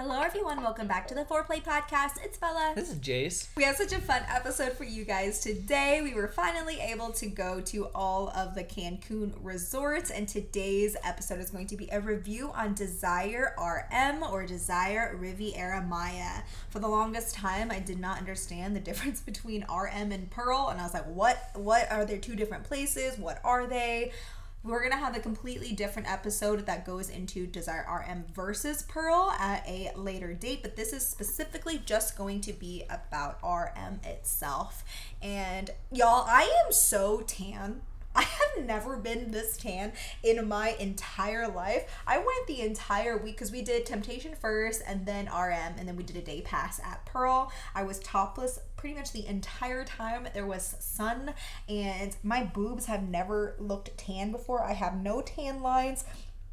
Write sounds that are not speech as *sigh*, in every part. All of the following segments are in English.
Hello, everyone. Welcome back to the Foreplay Podcast. It's Bella. This is Jace. We have such a fun episode for you guys today. We were finally able to go to all of the Cancun resorts, and today's episode is going to be a review on Desire RM or Desire Riviera Maya. For the longest time, I did not understand the *laughs* difference between RM and Pearl, and I was like, what? What are there two different places? What are they? We're gonna have a completely different episode that goes into Desire RM versus Pearl at a later date, but this is specifically just going to be about RM itself. And y'all, I am so tan. I have never been this tan in my entire life. I went the entire week because we did Temptation first and then RM, and then we did a day pass at Pearl. I was topless pretty much the entire time there was sun, and my boobs have never looked tan before. I have no tan lines.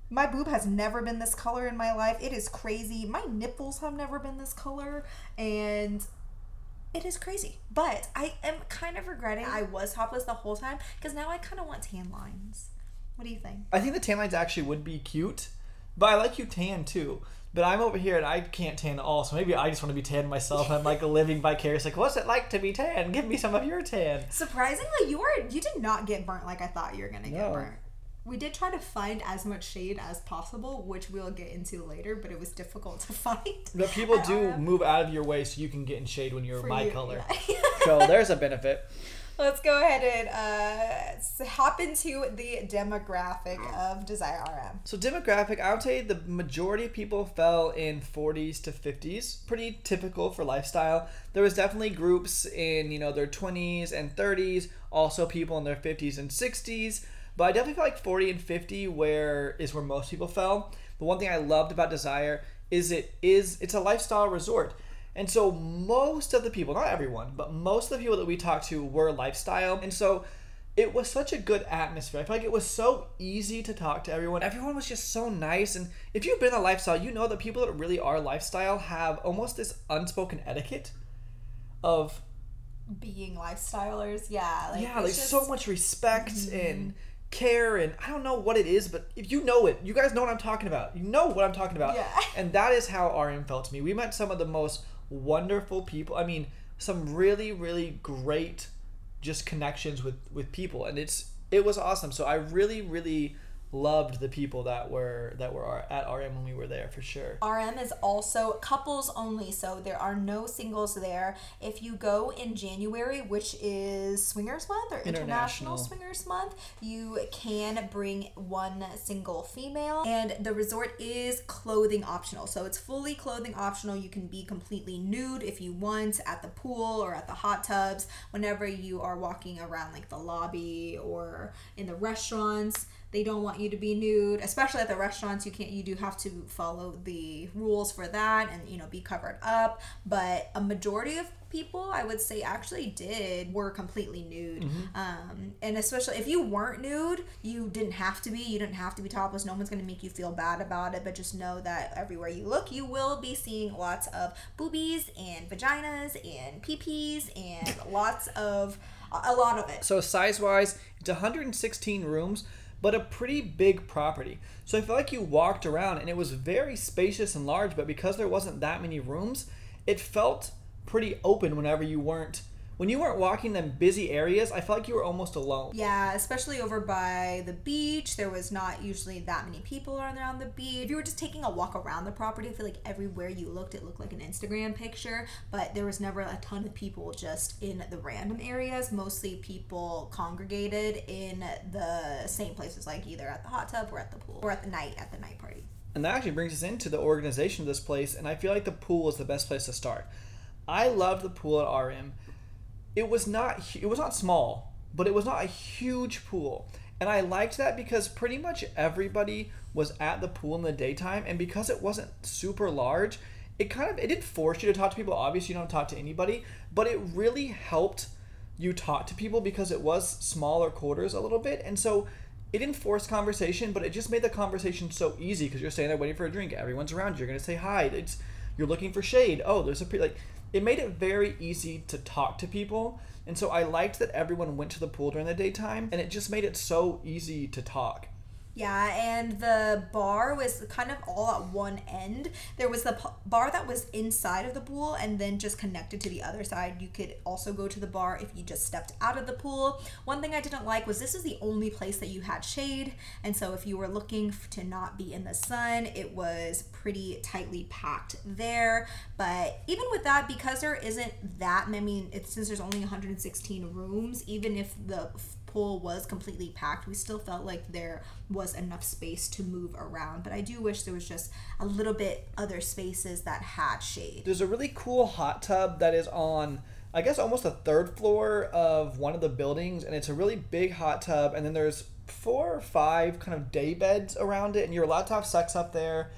My boob has never been this color in my life. It is crazy. My nipples have never been this color, and it is crazy. But I am kind of regretting I was topless the whole time because now I kind of want tan lines. What do you think? I think the tan lines actually would be cute, but I like you tan too. But I'm over here and I can't tan at all, so maybe I just want to be tan myself. I'm like *laughs* living vicarious. Like, what's it like to be tan? Give me some of your tan. Surprisingly, you were you did not get burnt like I thought you were gonna get burnt. We did try to find as much shade as possible, which we'll get into later, but it was difficult to *laughs* find. But people do move out of your way so you can get in shade when you're For my you, color. yeah. so *laughs* there's a benefit. Let's go ahead and uh, hop into the demographic of Desire RM. So demographic, I would say the majority of people fell in 40s to 50s. Pretty typical for lifestyle. There was definitely groups in, you know, their 20s and 30s, also people in their 50s and 60s. But I definitely feel like 40 and 50 where is where most people fell. The one thing I loved about Desire is it is it's a lifestyle resort. And so most of the people, not everyone, but most of the people that we talked to were lifestyle. And so it was such a good atmosphere. I feel like it was so easy to talk to everyone. Everyone was just so nice. And if you've been a lifestyle, you know that people that really are lifestyle have almost this unspoken etiquette of Being lifestylers, yeah. Like, yeah, like it's so much respect mm-hmm. and care and I don't know what it is, but if you know it, you guys know what I'm talking about. You know what I'm talking about. Yeah. And that is how RM felt to me. We met some of the most wonderful people. I mean, some really, really great just connections with with people and it's it was awesome. So I really, really loved the people that were that were at RM when we were there for sure. RM is also couples only, so there are no singles there. If you go in January, which is Swingers Month or International, International. Swingers Month, you can bring one single female. And the resort is clothing optional, so it's fully clothing optional. You can be completely nude if you want at the pool or at the hot tubs whenever you are walking around like the lobby or in the restaurants they don't want you to be nude especially at the restaurants you can't you do have to follow the rules for that and you know be covered up. But a majority of people i would say actually did were completely nude. Um, and especially if you weren't nude you didn't have to be. You didn't have to be topless. No one's going to make you feel bad about it but just know that everywhere you look you will be seeing lots of boobies and vaginas and pp's and lots of a lot of it. So size wise, it's 116 rooms, but a pretty big property. So I feel like you walked around and it was very spacious and large, but because there wasn't that many rooms, it felt pretty open whenever you weren't when you weren't walking them busy areas, I felt like you were almost alone. Yeah, especially over by the beach. There was not usually that many people around the beach. If you were just taking a walk around the property, I feel like everywhere you looked, it looked like an Instagram picture, but there was never a ton of people just in the random areas. Mostly people congregated in the same places, like either at the hot tub or at the pool or at the night, at the night party. And that actually brings us into the organization of this place, and I feel like the pool is the best place to start. I loved the pool at RM. It was not it was not small, but it was not a huge pool. And I liked that because pretty much everybody was at the pool in the daytime and because it wasn't super large, it kind of it didn't force you to talk to people. Obviously, you don't talk to anybody, but it really helped you talk to people because it was smaller quarters a little bit, and so it didn't force conversation, but it just made the conversation so easy because you're standing there waiting for a drink. Everyone's around you. You're gonna say hi. It's you're looking for shade. Oh, there's a like. It made it very easy to talk to people, and so I liked that everyone went to the pool during the daytime, and it just made it so easy to talk. Yeah, and the bar was kind of all at one end. There was the p- bar that was inside of the pool and then just connected to the other side. You could also go to the bar if you just stepped out of the pool. One thing I didn't like was this is the only place that you had shade, and so if you were looking to not be in the sun, it was pretty tightly packed there. But even with that, because there isn't that many, I mean, it's, since there's only 116 rooms, even if the pool was completely packed, we still felt like there was enough space to move around. But I do wish there was just a little bit other spaces that had shade. There's a really cool hot tub that is on, I guess, almost the third floor of one of the buildings, and it's a really big hot tub. And then there's four or five kind of day beds around it, and you're allowed to have sex up there.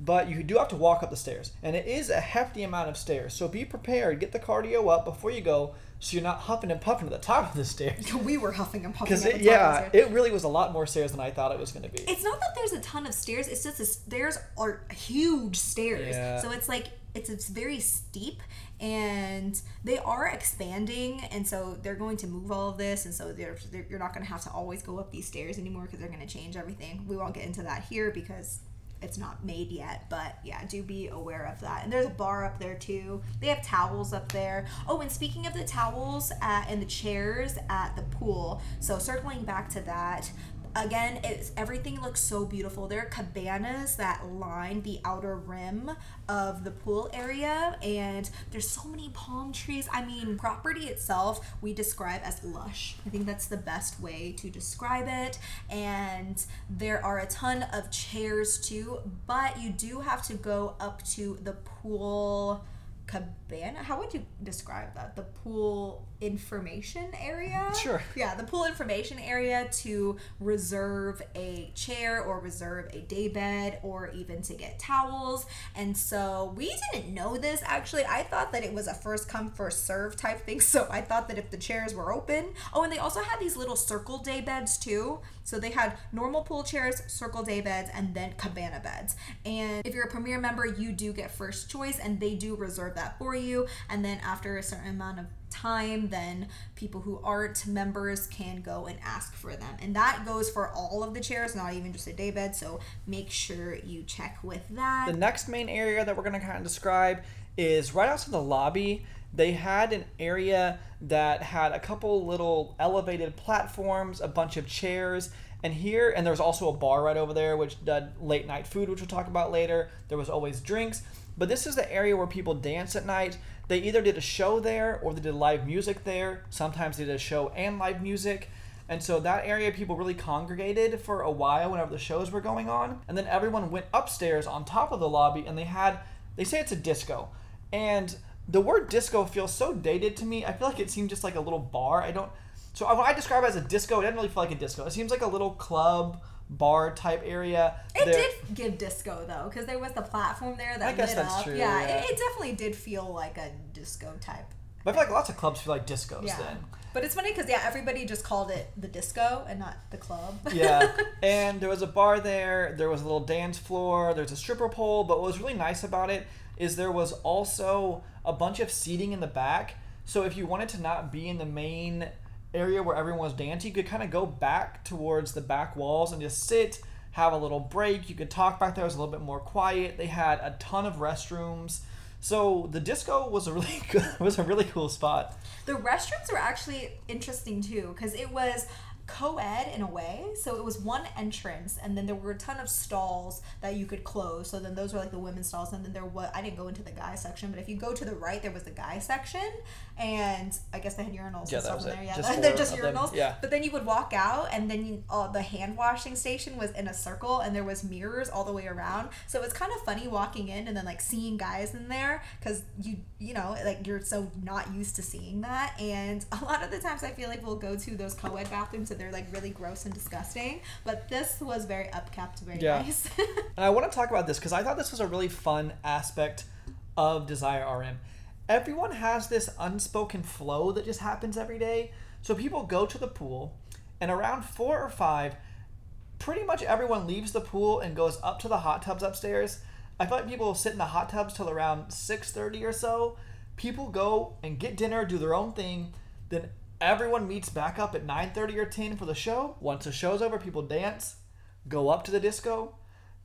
But you do have to walk up the stairs, and it is a hefty amount of stairs. So be prepared, get the cardio up before you go, so you're not huffing and puffing at the top of the stairs. *laughs* we were huffing and puffing. Because at it, of the yeah, it really was a lot more stairs than I thought it was going to be. it's not that there's a ton of stairs it's just the stairs are huge stairs Yeah. so it's like it's it's very steep and they are expanding and so they're going to move all of this and so they're, they're you're not going to have to always go up these stairs anymore because they're going to change everything we won't get into that here because it's not made yet but yeah do be aware of that. And there's a bar up there too. They have towels up there. Oh and speaking of the towels uh, and the chairs at the pool so circling back to that again it's everything looks so beautiful. There are cabanas that line the outer rim of the pool area and there's so many palm trees. I mean property itself we describe as lush. I think that's the best way to describe it. And there are a ton of chairs too but you do have to go up to the pool cabana. How would you describe that? The pool information area. Sure. yeah the pool information area to reserve a chair or reserve a day bed or even to get towels. And so we didn't know this actually. I thought that it was a first come first serve type thing *laughs* so i thought that if the chairs were open oh and they also had these little circle day beds too. So they had normal pool chairs circle day beds and then cabana beds. And if you're a premier member you do get first choice and they do reserve that for you. And then after a certain amount of time then people who aren't members can go and ask for them and that goes for all of the chairs not even just a day bed so make sure you check with that The next main area that we're going to kind of describe is right outside the lobby. They had an area that had a couple little elevated platforms, a bunch of chairs, and here, and there was also a bar right over there, which did late night food, which we'll talk about later. There was always drinks, but this is the area where people dance at night. They either did a show there or they did live music there. Sometimes they did a show and live music. And so that area, people really congregated for a while whenever the shows were going on. And then everyone went upstairs on top of the lobby and they had, they say it's a disco. And the word disco feels so dated to me. I feel like it seemed just like a little bar. I don't, so uh, when I describe it as a disco, it doesn't really feel like a disco. It seems like a little club, bar type area. It There- did give disco though, because there was the platform there that I guess lit that's up. true, Yeah, yeah. It, it definitely did feel like a disco type. But I feel like lots of clubs feel like discos Yeah, then. but it's funny because yeah, everybody just called it the disco and not the club. yeah. *laughs* And there was a bar there, there was a little dance floor, there's a stripper pole, but what was really nice about it is there was also a bunch of seating in the back. So if you wanted to not be in the main area where everyone was dancing, you could kind of go back towards the back walls and just sit, have a little break. You could talk back there, it was a little bit more quiet. They had a ton of restrooms. So the disco was a really *laughs* good, was a really cool spot. The restrooms were actually interesting too because it was co-ed in a way so it was one entrance and then there were a ton of stalls that you could close so then those were like the women's stalls and then there was i didn't go into the guy section but if you go to the right there was the guy section and i guess they had urinals Yeah, and that stuff was in it. there yeah Just *laughs* they're just of them. urinals Yeah. but then you would walk out and then you, uh, the hand washing station was in a circle and there was mirrors all the way around so it's kind of funny walking in and then like seeing guys in there because you you know like you're so not used to seeing that and a lot of the times i feel like we'll go to those co-ed bathrooms and they're like really gross and disgusting but this was very upkept very Yeah. nice *laughs* And I want to talk about this because I thought this was a really fun aspect of Desire RM. Everyone has this unspoken flow that just happens every day. So people go to the pool, and around four or five, pretty much everyone leaves the pool and goes up to the hot tubs upstairs. I feel like people sit in the hot tubs till around six thirty or so. People go and get dinner, do their own thing. Then everyone meets back up at nine thirty or ten for the show. Once the show's over, people dance, go up to the disco.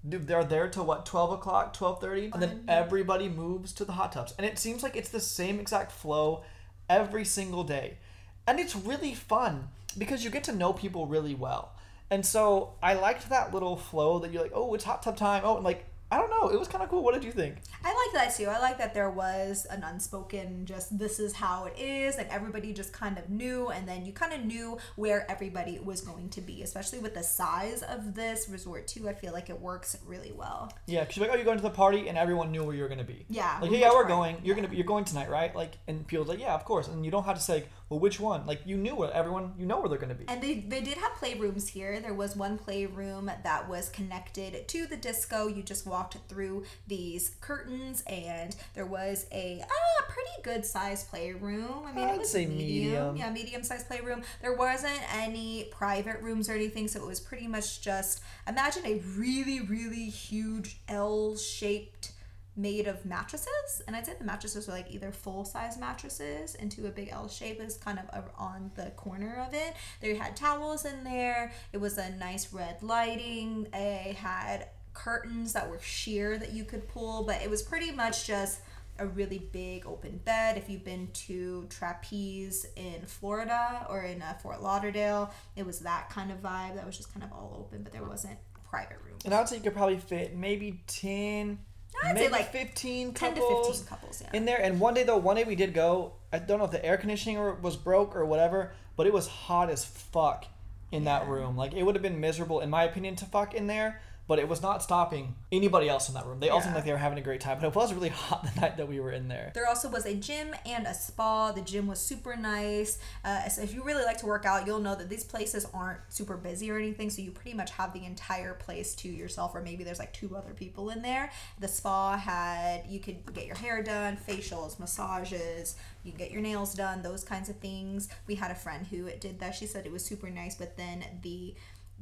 They're there till what twelve o'clock, twelve thirty, and then everybody moves to the hot tubs. And it seems like it's the same exact flow every single day, and it's really fun because you get to know people really well. And so I liked that little flow that you're like, oh, it's hot tub time. Oh, and like I don't know, it was kind of cool. What did you think? I like that too. I like that there was an unspoken just this is how it is and everybody just kind of knew and then you kind of knew where everybody was going to be, especially with the size of this resort too. I feel like it works really well. Yeah, because you're like, oh, you're going to the party, and everyone knew where you were gonna be. Yeah, Like, which yeah, we're part? going. You're gonna be. You're going tonight, right? Like, and people's like, yeah, of course. And you don't have to say, well, which one? Like, you knew where everyone. You know where they're gonna be. And they, they did have playrooms here. There was one playroom that was connected to the disco. You just walked through these curtains, and there was a ah, pretty good sized playroom. I mean, I'd it was say medium. medium. Yeah, medium sized playroom. There wasn't any private rooms or anything, so it was pretty much just imagine a really, really huge L shaped made of mattresses and i'd say the mattresses were like either full size mattresses into a big l shape is kind of on the corner of it. They had towels in there. It was a nice red lighting. They had curtains that were sheer that you could pull but it was pretty much just a really big open bed. If you've been to trapeze in florida or in uh, fort lauderdale it was that kind of vibe that was just kind of all open but there wasn't private room. And I would say you could probably fit maybe ten, I'd say maybe like fifteen 10 to couples 15 couples yeah in there. And one day though, one day we did go. I don't know if the air conditioning was broke or whatever, but it was hot as fuck in that room. Like it would have been miserable, in my opinion, to fuck in there. But it was not stopping anybody else in that room. They all seemed like they were having a great time, but it was really *laughs* hot the night that we were in there. There also was a gym and a spa. The gym was super nice. Uh, so if you really like to work out, you'll know that these places aren't super busy or anything. So you pretty much have the entire place to yourself, or maybe there's like two other people in there. The spa had you could get your hair done, facials, massages. You can get your nails done, those kinds of things. We had a friend who did that. She said it was super nice, but then the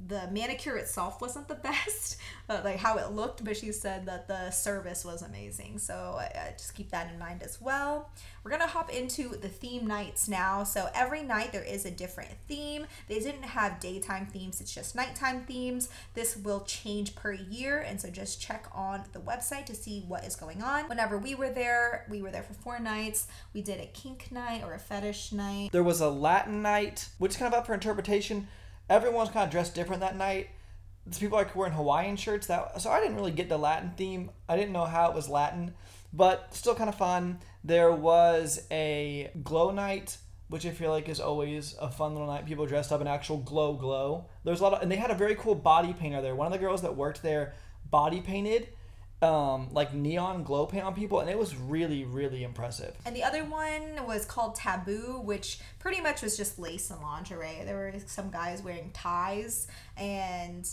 the manicure itself wasn't the *laughs* best, uh, like how it looked, but she said that the service was amazing. So uh, just keep that in mind as well. We're gonna hop into the theme nights now. So every night there is a different theme. They didn't have daytime themes, it's just nighttime themes. This will change per year, and so just check on the website to see what is going on. Whenever we were there, we were there for four nights. We did a kink night or a fetish night. There was a Latin night, which kind of up for interpretation. Everyone's kind of dressed different that night. There's people like wearing Hawaiian shirts. That so I didn't really get the Latin theme. I didn't know how it was Latin, but still kind of fun. There was a glow night, which I feel like is always a fun little night. People dressed up in actual glow glow. There's a lot of, and they had a very cool body painter there. One of the girls that worked there body painted um, like neon glow paint on people, and it was really really impressive. And the other one was called Taboo, which pretty much was just lace and lingerie. There were some guys wearing ties, and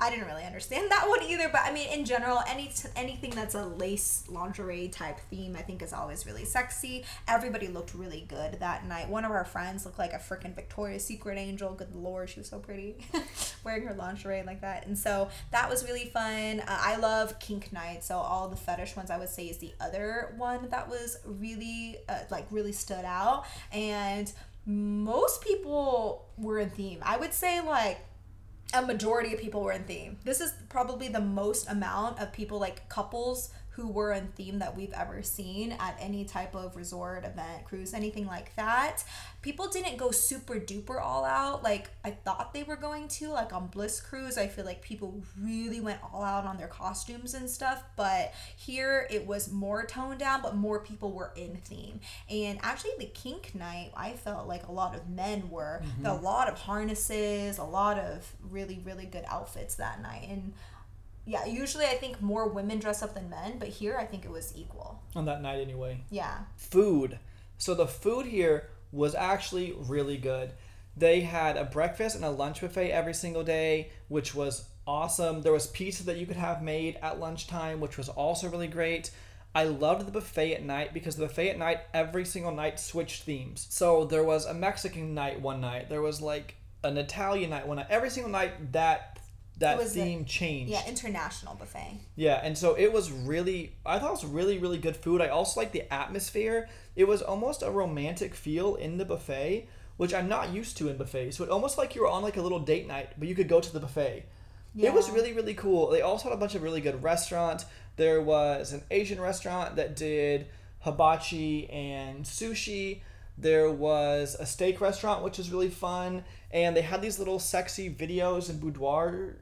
I didn't really understand that one either. But I mean, in general, any anything that's a lace lingerie type theme, I think is always really sexy. Everybody looked really good that night. One of our friends looked like a freaking Victoria's Secret angel. Good lord, she was so pretty, *laughs* wearing her lingerie like that. And so that was really fun. Uh, I love kink night, so all the fetish ones I would say is the other one that was really uh, like really stood out. And most people were in theme. I would say like a majority of people were in theme. This is probably the most amount of people like couples who were in theme that we've ever seen at any type of resort, event, cruise, anything like that. People didn't go super duper all out like I thought they were going to. Like on Bliss Cruise, I feel like people really went all out on their costumes and stuff, but here it was more toned down, but more people were in theme. And actually, the kink night, I felt like a lot of men were. Were a mm-hmm. lot of harnesses, a lot of really, really good outfits that night. And yeah, usually I think more women dress up than men, but here I think it was equal. On that night, anyway. Yeah. food. So the food here was actually really good. They had a breakfast and a lunch buffet every single day, which was awesome. There was pizza that you could have made at lunchtime, which was also really great. I loved the buffet at night because the buffet at night every single night switched themes. So there was a Mexican night one night. There was like an Italian night one night. Every single night that that It was a- theme changed. Yeah, international buffet. Yeah, and so it was really I thought it was really really good food. I also liked the atmosphere. It was almost a romantic feel in the buffet, which I'm not used to in buffets. So it almost like you were on like a little date night, but you could go to the buffet. Yeah. It was really really cool. They also had a bunch of really good restaurants. There was an Asian restaurant that did hibachi and sushi. There was a steak restaurant which was really fun, and they had these little sexy videos and boudoir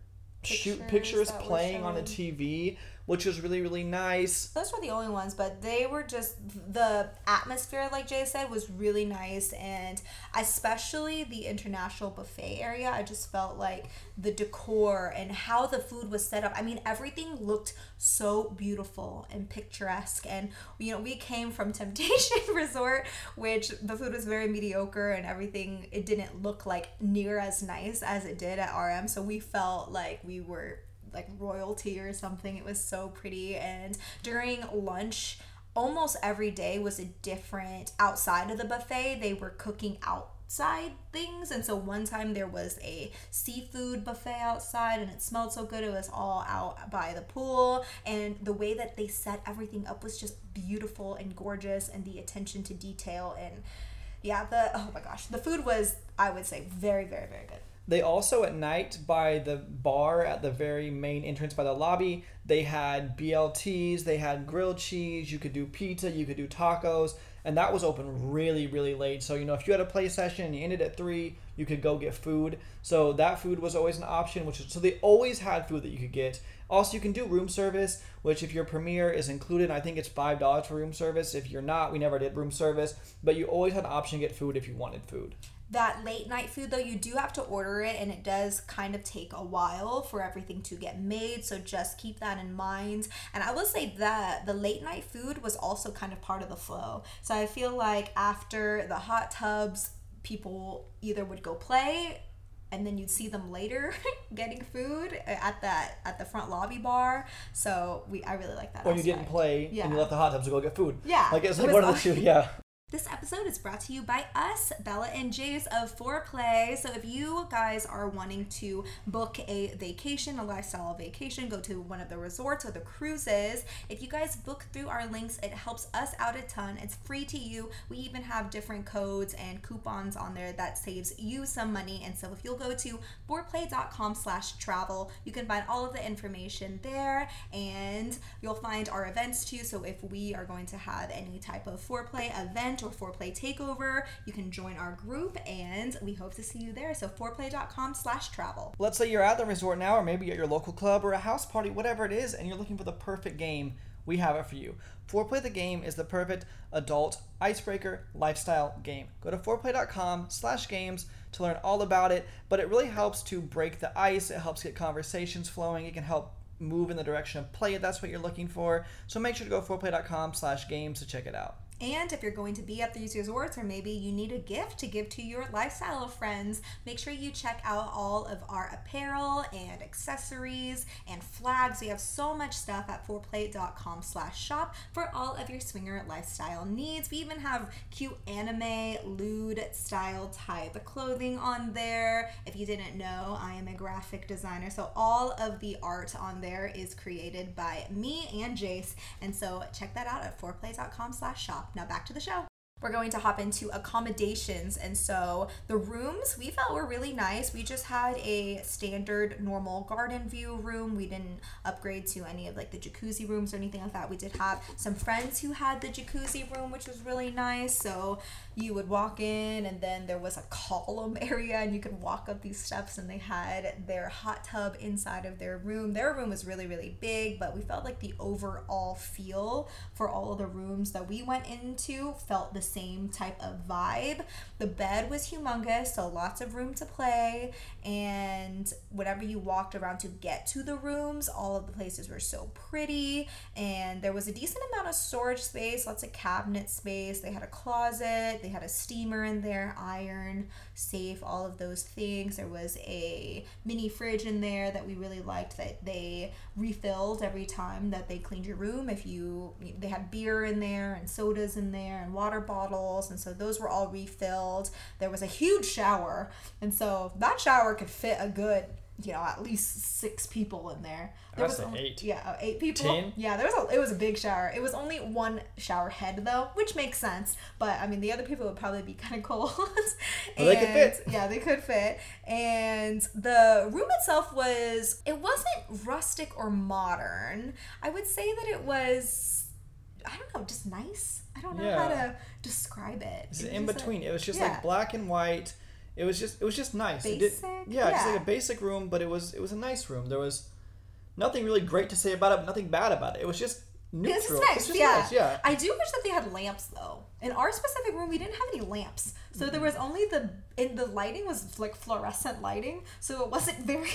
shoot Pictures pictures that were playing on a. TV, which was really really nice. Those were the only ones, but they were just the atmosphere, like Jay said, was really nice, and especially the international buffet area. I just felt like the decor and how the food was set up. I mean, everything looked so beautiful and picturesque. And you know, we came from *laughs* Temptation Resort, which the food was very mediocre and everything. It didn't look like near as nice as it did at RM. So we felt like we were like royalty or something. It was so pretty. And during lunch, almost every day was a different outside of the buffet. They were cooking outside things. And so one time there was a seafood buffet outside and it smelled so good. It was all out by the pool. And the way that they set everything up was just beautiful and gorgeous and the attention to detail and yeah, the oh my gosh, the food was I would say very very very good. They also at night by the bar at the very main entrance by the lobby, they had BLTs, they had grilled cheese, you could do pizza, you could do tacos, and that was open really, really late. So, you know, if you had a play session and you ended at three, you could go get food. So that food was always an option, which is so they always had food that you could get. Also, you can do room service, which if your premiere is included, I think it's five dollars for room service. If you're not, we never did room service, but you always had an option to get food if you wanted food. That late night food though you do have to order it and it does kind of take a while for everything to get made so just keep that in mind and i will say that the late night food was also kind of part of the flow so i feel like after the hot tubs people either would go play and then you'd see them later *laughs* getting food at that at the front lobby bar so we i really like that Or you didn't play Yeah. and you left the hot tubs to go get food. Yeah, Like it's like one of the *laughs* two, yeah. This episode is brought to you by us, Bella and Jace of Foreplay. So, if you guys are wanting to book a vacation, a lifestyle vacation, go to one of the resorts or the cruises, if you guys book through our links, it helps us out a ton. It's free to you. We even have different codes and coupons on there that saves you some money. And so, if you'll go to foreplay.com slash travel, you can find all of the information there and you'll find our events too. So, if we are going to have any type of foreplay event, or foreplay takeover you can join our group and we hope to see you there so foreplay.com slash travel Let's say you're at the resort now, or maybe at your local club or a house party, whatever it is, and you're looking for the perfect game. We have it for you. Foreplay the game is the perfect adult icebreaker lifestyle game. Go to foreplay.com slash games to learn all about it, but it really helps to break the ice. It helps get conversations flowing. It can help move in the direction of play if that's what you're looking for. So make sure to go to foreplay.com slash games to check it out. And if you're going to be at these resorts, or maybe you need a gift to give to your lifestyle friends, make sure you check out all of our apparel and accessories and flags. We have so much stuff at foreplay.com slash shop for all of your swinger lifestyle needs. We even have cute anime, lewd style type clothing on there. If you didn't know, I am a graphic designer, so all of the art on there is created by me and Jace. And so check that out at foreplay.com slash shop. Now back to the show. We're going to hop into accommodations. And so the rooms we felt were really nice. We just had a standard normal garden view room. We didn't upgrade to any of like the jacuzzi rooms or anything like that. We did have some friends who had the jacuzzi room, which was really nice. So you would walk in and then there was a column *laughs* area and you could walk up these steps and they had their hot tub inside of their room. Their room was really, really big, but we felt like the overall feel for all of the rooms that we went into felt the same type of vibe. The bed was humongous, so lots of room to play. And whenever you walked around to get to the rooms, all of the places were so pretty. And there was a decent amount of storage space, lots of cabinet space. They had a closet, they had a steamer in there, iron, safe, all of those things. There was a mini fridge in there that we really liked that they refilled every time that they cleaned your room. If you, they had beer in there and sodas in there and water bottles. And so those were all refilled. There was a huge shower. And so that shower could fit a good you know at least six people in there. There was only- eight. Yeah, uh, eight people. Ten? Yeah, there was a it was a big shower. It was only one shower head though, which makes sense. But I mean, the other people would probably be kind of *laughs* cold. Well, they could fit. Yeah, they could fit. And the room itself was it wasn't rustic or modern. I would say that it was I don't know, just nice. I don't know how to describe it. It's It was in between. It was just yeah. like black and white. It was just it was just nice. It did- Basic? yeah, just like a basic room, but it was it was a nice room. There was nothing really great to say about it, but nothing bad about it. It was just neutral. Nice, yeah. nice, yeah. I do wish that they had lamps though. In our specific room, we didn't have any lamps, so there mm-hmm. was only the in the lighting was like fluorescent lighting, so it wasn't *laughs* very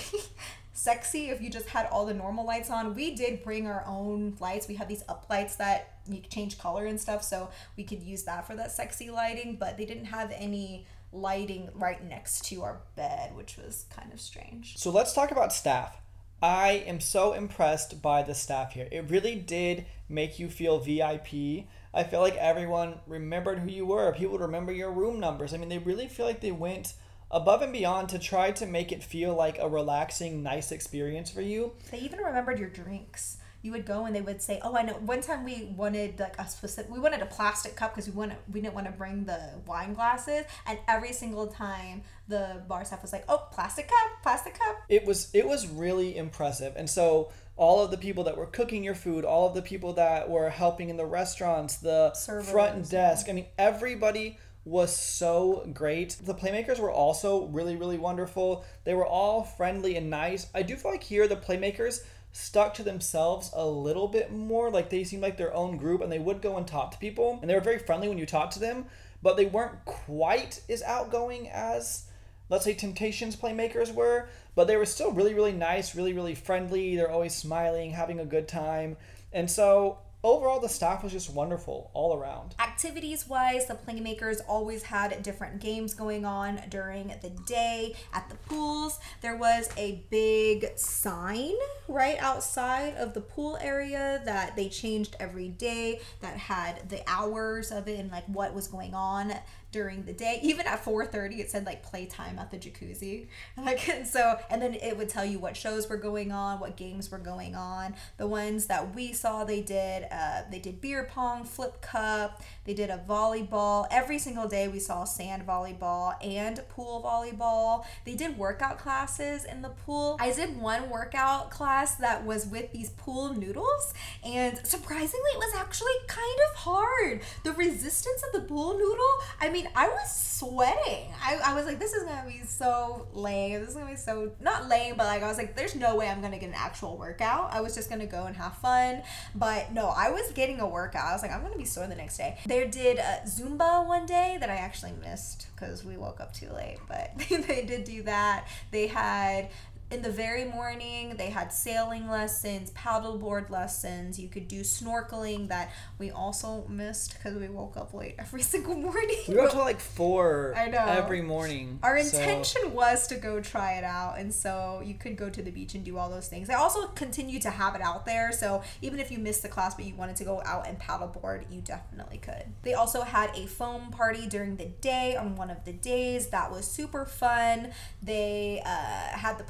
sexy if you just had all the normal lights on. We did bring our own lights. We had these up lights that you change color and stuff, so we could use that for that sexy lighting. But they didn't have any lighting right next to our bed, which was kind of strange. So let's talk about staff. I am so impressed by the staff here. It really did make you feel VIP. I feel like everyone remembered who you were. People would remember your room numbers. I mean, they really feel like they went above and beyond to try to make it feel like a relaxing, nice experience for you. They even remembered your drinks. You would go and they would say, "Oh, I know." One time we wanted like a specific. We wanted a plastic cup because we wanted we didn't want to bring the wine glasses. And every single time the bar staff was like, "Oh, plastic cup, plastic cup." it was it was really impressive and so all of the people that were cooking your food all of the people that were helping in the restaurants the Servers, front desk i mean everybody was so great the playmakers were also really really wonderful they were all friendly and nice i do feel like here the playmakers stuck to themselves a little bit more like they seemed like their own group and they would go and talk to people and they were very friendly when you talked to them but they weren't quite as outgoing as let's say Temptations playmakers were, but they were still really, really nice, really, really friendly. They're always smiling, having a good time. And so overall, the staff was just wonderful all around. Activities wise, the playmakers always had different games going on during the day at the pools. There was a big sign right outside of the pool area that they changed every day that had the hours of it and like what was going on during the day. Even at 4:30 it said like playtime at the jacuzzi. *laughs* Like and so and then it would tell you what shows were going on, what games were going on. The ones that we saw they did uh, they did beer pong, flip cup, they did a volleyball. Every single day we saw sand volleyball and pool volleyball. They did workout classes in the pool. I did one workout class that was with these pool noodles and surprisingly it was actually kind of hard. The resistance of the pool noodle, I mean, I was sweating. I, I was like, this is gonna be so lame. This is gonna be so not lame, but like I was like, there's no way I'm gonna get an actual workout. I was just gonna go and have fun. But no, I was getting a workout. I was like, I'm gonna be sore the next day. They did uh, Zumba one day that I actually missed because we woke up too late, but *laughs* they did do that. They had in the very morning they had sailing lessons paddleboard lessons you could do snorkeling that we also missed because we woke up late *laughs* every single morning We went to like four I know. every morning. our so- intention was to go try it out, and so you could go to the beach and do all those things. They also continue to have it out there, so even if you missed the class but you wanted to go out and paddleboard, you definitely could. They also had a foam party during the day on one of the days that was super fun. They uh, had the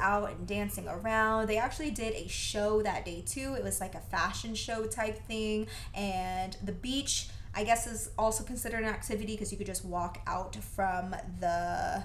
out and dancing around. They actually did a show that day too. It was like a fashion show type thing, and the beach. I guess is also considered an activity because you could just walk out from the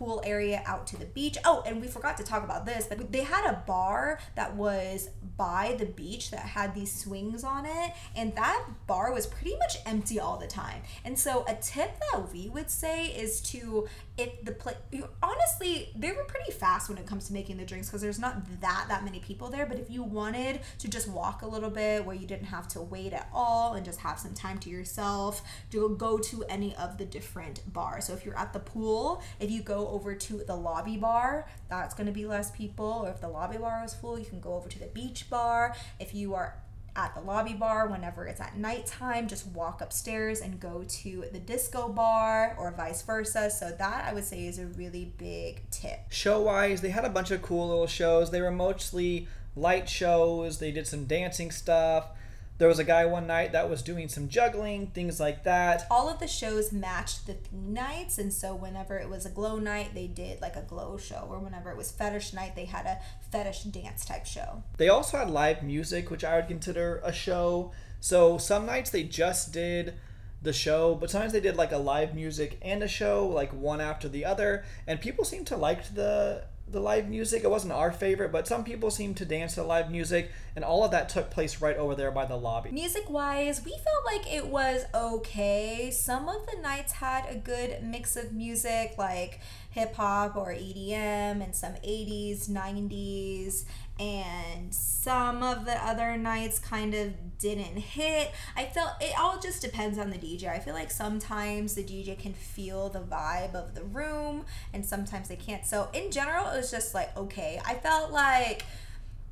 pool area out to the beach. Oh, and we forgot to talk about this, but they had a bar that was by the beach that had these swings on it, and that bar was pretty much empty all the time. And so, a tip that we would say is to if the place honestly they were pretty fast when it comes to making the drinks because there's not that that many people there but if you wanted to just walk a little bit where you didn't have to wait at all and just have some time to yourself to go to any of the different bars so if you're at the pool if you go over to the lobby bar that's going to be less people or if the lobby bar is full you can go over to the beach bar if you are at the lobby bar whenever it's at nighttime. Just walk upstairs and go to the disco bar or vice versa. So, that I would say is a really big tip. Show wise, they had a bunch of cool little shows. They were mostly light shows, they did some dancing stuff. There was a guy one night that was doing some juggling, things like that. All of the shows matched the theme nights, and so whenever it was a glow night, they did like a glow show, or whenever it was fetish night, they had a fetish dance type show. They also had live music, which I would consider a show. So some nights they just did the show, but sometimes they did like a live music and a show, like one after the other, and people seemed to like the the live music. It wasn't our favorite, but some people seem to dance to live music, and all of that took place right over there by the lobby. Music wise, we felt like it was okay. Some of the nights had a good mix of music, like hip hop or EDM, and some 80s, 90s, and some of the other nights kind of didn't hit. I felt it all just depends on the DJ. I feel like sometimes the DJ can feel the vibe of the room and sometimes they can't. So in general, it was just like okay. I felt like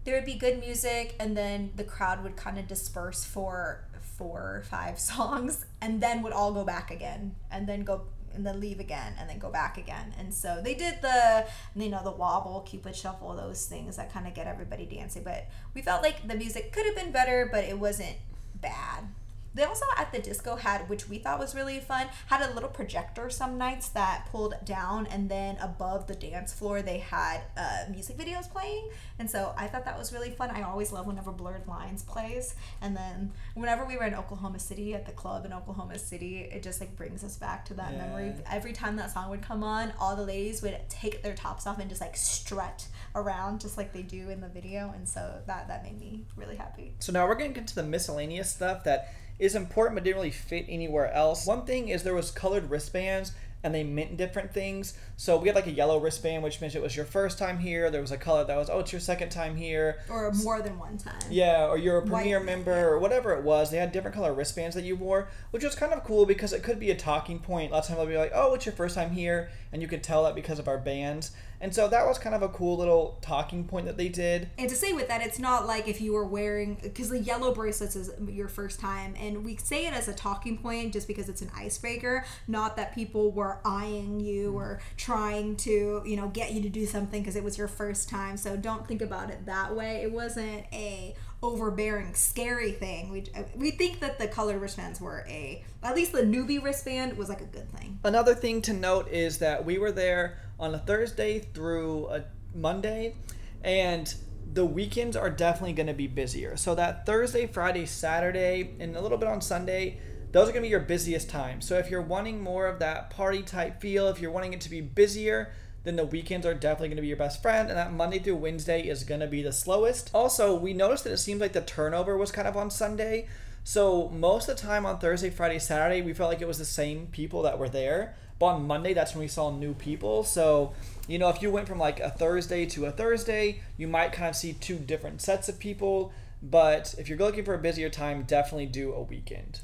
there would be good music and then the crowd would kind of disperse for four or five *laughs* songs and then would all go back again and then go and then leave again and then go back again. And so they did the you know the wobble, cupid shuffle, those things that kind of get everybody dancing. But we felt like the music could have been better, but it wasn't bad. They also at the disco had, which we thought was really fun, had a little projector some nights that pulled down, and then above the dance floor they had uh, music videos playing, and so I thought that was really fun. I always love whenever Blurred Lines plays, and then whenever we were in Oklahoma City at the club in Oklahoma City, it just like brings us back to that Yeah. memory. Every time that song would come on, all the ladies would take their tops off and just like strut around just like they do in the video, and so that that made me really happy. So now we're getting into the miscellaneous stuff that is important but didn't really fit anywhere else. One thing is there was colored wristbands and they meant different things. So we had like a yellow wristband, which meant it was your first time here. There was a color that was, oh, it's your second time here. Or more than one time. Yeah, or you're a White- premier member or whatever it was. They had different color wristbands that you wore, which was kind of cool because it could be a talking point. Lots of times they'll be like, "Oh, it's your first time here," and you could tell that because of our bands. And so that was kind of a cool little talking point that they did. And to say with that, it's not like if you were wearing because the yellow bracelets is your first time, and we say it as a talking point just because it's an icebreaker, not that people were eyeing you mm. or trying to you know get you to do something because it was your first time. So don't think about it that way. It wasn't a overbearing, scary thing. We uh, we think that the colored wristbands were a at least the newbie wristband was like a good thing. Another thing to note is that we were there on a Thursday through a Monday, and the weekends are definitely going to be busier. So that Thursday, Friday, Saturday, and a little bit on Sunday, those are going to be your busiest times. So if you're wanting more of that party type feel, if you're wanting it to be busier, then the weekends are definitely going to be your best friend, and that Monday through Wednesday is going to be the slowest. Also, we noticed that it seems like the turnover was kind of on Sunday. So most of the time on Thursday, Friday, Saturday, we felt like it was the same people that were there. But on Monday, that's when we saw new people. So, you know, if you went from like a Thursday to a Thursday, you might kind of see two different sets of people. But if you're looking for a busier time, definitely do a weekend.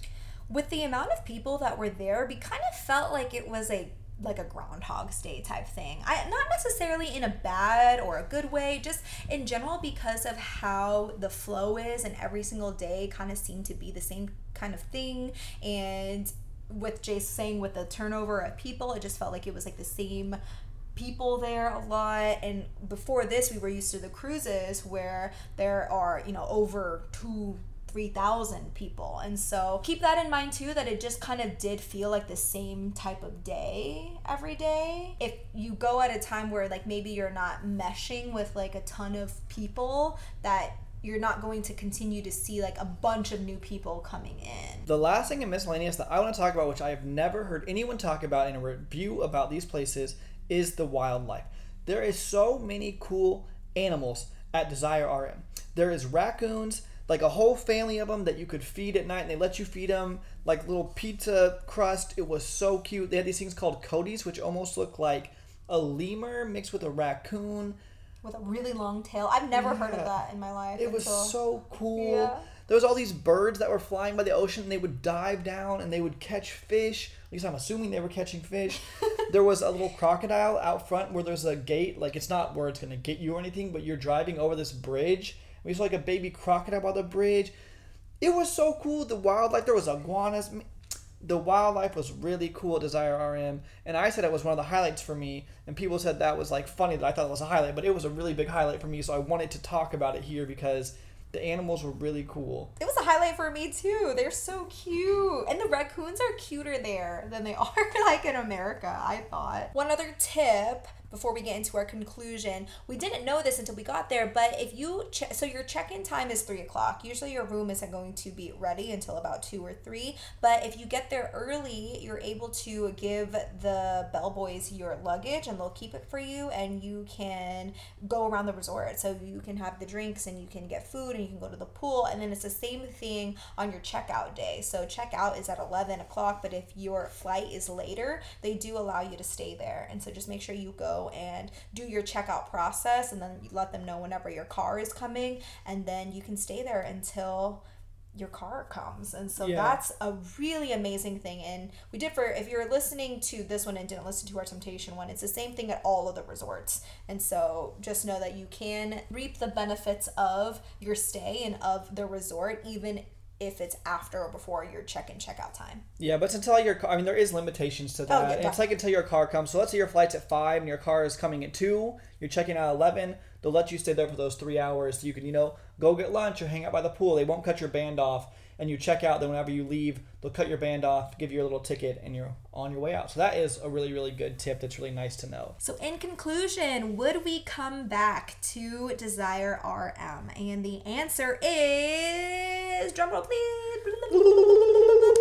with the amount of people that were there, we kind of felt like it was a like a groundhog's day type thing. I not necessarily in a bad or a good way, just in general because of how the flow is and every single day kind of seemed to be the same kind of thing and with Jace saying with the turnover of people, it just felt like it was like the same people there a lot. And before this we were used to the cruises where there are you know over two 3000 people. And so keep that in mind too that it just kind of did feel like the same type of day every day. If you go at a time where like maybe you're not meshing with like a ton of people that you're not going to continue to see like a bunch of new people coming in The last thing in miscellaneous that I want to talk about, which I have never heard anyone talk about in a review about these places, is the wildlife. There is so many cool animals at Desire RM. There is raccoons, like a whole family of them that you could feed at night, and they let you feed them like little pizza crust. It was so cute. They had these things called coatis, which almost look like a lemur mixed with a raccoon. With a really long tail. I've never heard of that in my life. It was so cool. Yeah. There was all these birds that were flying by the ocean and they would dive down and they would catch fish. At least I'm assuming they were catching fish. *laughs* there was a little crocodile out front where there's a gate. Like it's not where it's gonna get you or anything, but you're driving over this bridge. We saw like a baby crocodile by the bridge. It was so cool. The wildlife. There was iguanas. The wildlife was really cool Desire RM, and I said it was one of the highlights for me. And people said that was like funny that I thought it was a highlight, but it was a really big highlight for me. So I wanted to talk about it here because the animals were really cool. It was a highlight for me too. They're so cute. And the raccoons are cuter there than they *laughs* are like in America, I thought. One other tip before we get into our conclusion, we didn't know this until we got there, but if you check, so your check-in time is three o'clock. Usually your room isn't going to be ready until about two or three. But if you get there early, you're able to give the bellboys your luggage and they'll keep it for you and you can go around the resort. So you can have the drinks and you can get food and you can go to the pool. And then it's the same thing on your checkout day. So checkout is at 11 o'clock, but if your flight is later, they do allow you to stay there. And so just make sure you go and do your checkout process and then you let them know whenever your car is coming. And then you can stay there until your car comes and so Yeah. that's a really amazing thing and we did for if you're listening to this one and didn't listen to our temptation one it's the same thing at all of the resorts and so just know that you can reap the benefits of your stay and of the resort even if it's after or before your check-in check-out time Yeah, but until your car, I mean, there is limitations to oh, that. Oh, yeah, it's like until your car comes. So let's say your flight's at 5 and your car is coming at 2, you're checking out at 11. They'll let you stay there for those three hours so you can, you know, go get lunch or hang out by the pool. They won't cut your band off. And you check out, then whenever you leave, they'll cut your band off, give you a little ticket, and you're on your way out. So that is a really, really good tip that's really nice to know. So, in conclusion, would we come back to Desire RM? And the answer is drumroll, please. *laughs*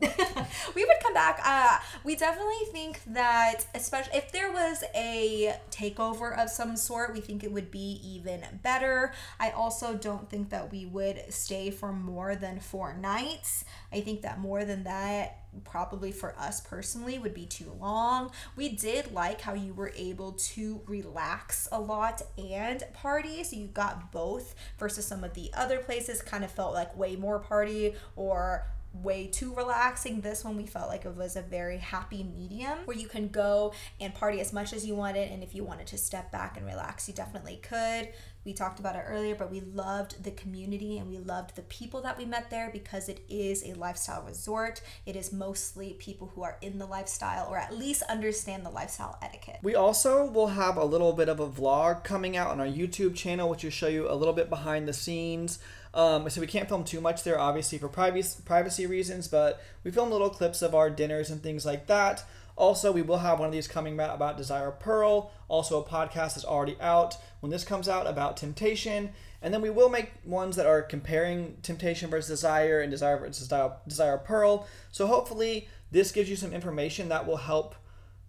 *laughs* We would come back. Uh, we definitely think that, especially if there was a takeover of some sort, we think it would be even better. I also don't think that we would stay for more than four nights. I think that more than that, probably for us personally, would be too long. We did like how you were able to relax a lot and party, so you got both versus some of the other places kind of felt like way more party or way too relaxing. This one we felt like it was a very happy medium where you can go and party as much as you wanted, and if you wanted to step back and relax, you definitely could. We talked about it earlier, but we loved the community and we loved the people that we met there because it is a lifestyle resort. It is mostly people who are in the lifestyle or at least understand the lifestyle etiquette. We also will have a little bit of a vlog coming out on our YouTube channel, which will show you a little bit behind the scenes. Um, so we can't film too much there, obviously for privacy privacy reasons, but we film little clips of our dinners and things like that. Also, we will have one of these coming out about Desire Pearl. Also, a podcast is already out when this comes out about Temptation. And then we will make ones that are comparing Temptation versus Desire and Desire versus Desire, Desire Pearl. So hopefully, this gives you some information that will help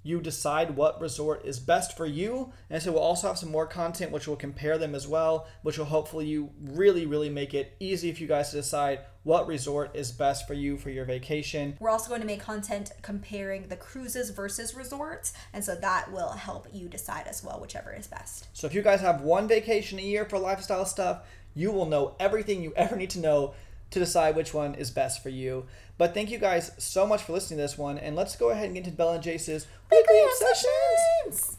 you decide what resort is best for you. And so we'll also have some more content which will compare them as well, which will hopefully you really, really make it easy for you guys to decide what resort is best for you for your vacation. We're also going to make content comparing the cruises versus resorts, and so that will help you decide as well whichever is best. So if you guys have one vacation a year for lifestyle stuff, you will know everything you ever need to know to decide which one is best for you. But thank you guys so much for listening to this one, and let's go ahead and get into Bella and Jace's weekly obsessions.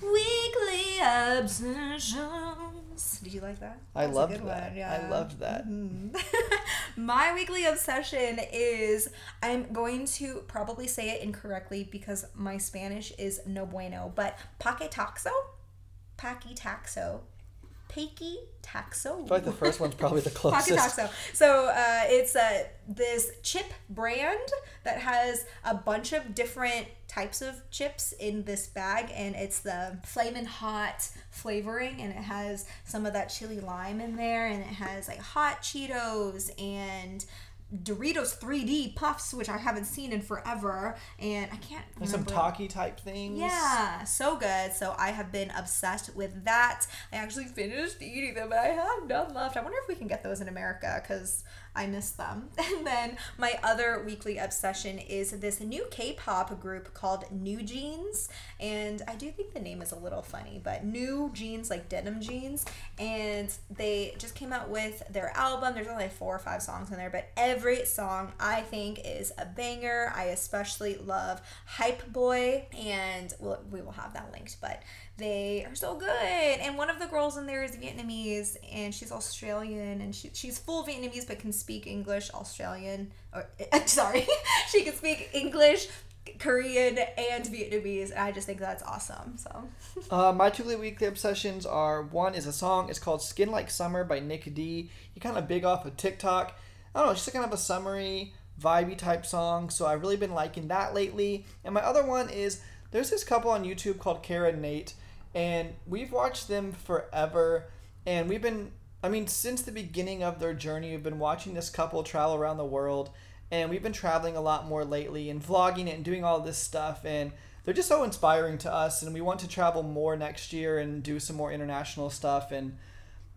Weekly obsessions. Did you like that? I That's loved good that. one, yeah. I loved that. Mm-hmm. *laughs* My weekly obsession is I'm going to probably say it incorrectly because my Spanish is no bueno, but Paketaxo? Paketaxo. Paqui taxo. I feel like the first one's probably the *laughs* closest. Paketaxo. So uh, it's uh, this chip brand that has a bunch of different types of chips in this bag, and it's the flamin' hot flavoring, and it has some of that chili lime in there, and it has like hot Cheetos and Doritos 3D puffs, which I haven't seen in forever, and I can't Like some talkie type things. Yeah, so good. So I have been obsessed with that. I actually finished eating them, but I have none left. I wonder if we can get those in America because I miss them. *laughs* And then my other weekly obsession is this new K-pop group called NewJeans, and I do think the name is a little funny, but NewJeans like denim jeans, and they just came out with their album. There's only four or five songs in there, but every song I think is a banger. I especially love Hype Boy, and we'll, we will have that linked, but they are so good. And one of the girls in there is Vietnamese, and she's Australian, and she, she's full Vietnamese but can speak English, Australian, or *laughs* sorry, *laughs* she can speak English, Korean, and Vietnamese. And I just think that's awesome. So *laughs* Uh, my two weekly obsessions are one is a song. It's called "Skin Like Summer" by Nick D. He kind of big off of TikTok. I don't know, just kind of a summery, vibey type song. So I've really been liking that lately. And my other one is there's this couple on YouTube called Kara and Nate, and we've watched them forever. And we've been, I mean, since the beginning of their journey, we've been watching this couple travel around the world. And we've been traveling a lot more lately and vlogging it and doing all this stuff. And they're just so inspiring to us. And we want to travel more next year and do some more international stuff. And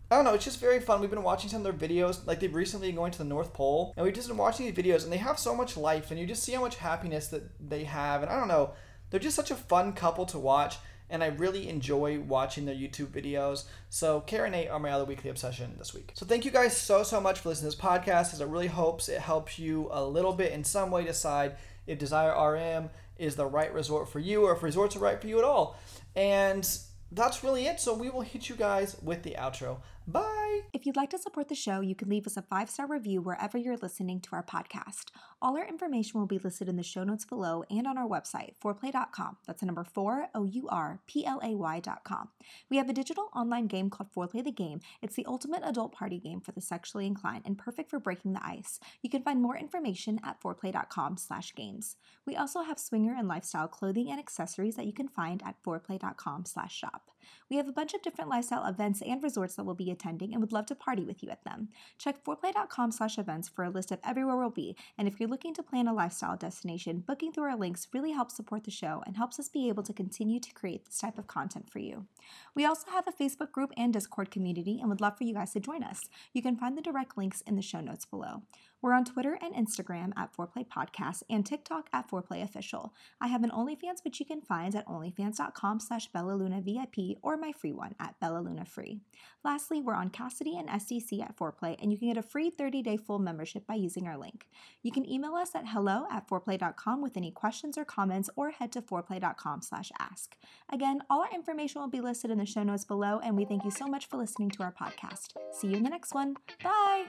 I don't know, it's just very fun. We've been watching some of their videos. Like they've recently been going to the North Pole, and we've just been watching these videos, and they have so much life, and you just see how much happiness that they have. And I don't know, they're just such a fun couple to watch, and I really enjoy watching their YouTube videos. So Karen and Nate are my other weekly obsession this week. So thank you guys so so much for listening to this podcast, as it really hopes it helps you a little bit in some way decide if Desire RM is the right resort for you, or if resorts are right for you at all. And that's really it. So we will hit you guys with the outro. Bye. If you'd like to support the show, you can leave us a five star review wherever you're listening to our podcast. All our information will be listed in the show notes below and on our website, foreplay.com. That's the number four, O U R P L A Y.com. We have a digital online game called Foreplay the Game. It's the ultimate adult party game for the sexually inclined and perfect for breaking the ice. You can find more information at foreplay.com slash games. We also have swinger and lifestyle clothing and accessories that you can find at foreplay.com slash shop. We have a bunch of different lifestyle events and resorts that we'll be attending and would love to party with you at them. Check foreplay.com slash events for a list of everywhere we'll be. And if you're looking to plan a lifestyle destination, booking through our links really helps support the show and helps us be able to continue to create this type of content for you. We also have a Facebook group and Discord community and would love for you guys to join us. You can find the direct links in the show notes below. We're on Twitter and Instagram at Foreplay Podcast and TikTok at Foreplay Official. I have an OnlyFans which you can find at onlyfans.com slash bellalunavip or my free one at bellalunafree. Lastly, we're on Kasidie and SDC at Foreplay and you can get a free 30-day full membership by using our link. You can email us at hello at foreplay.com with any questions or comments or head to foreplay.com slash ask. Again, all our information will be listed in the show notes below and we thank you so much for listening to our podcast. See you in the next one. Bye!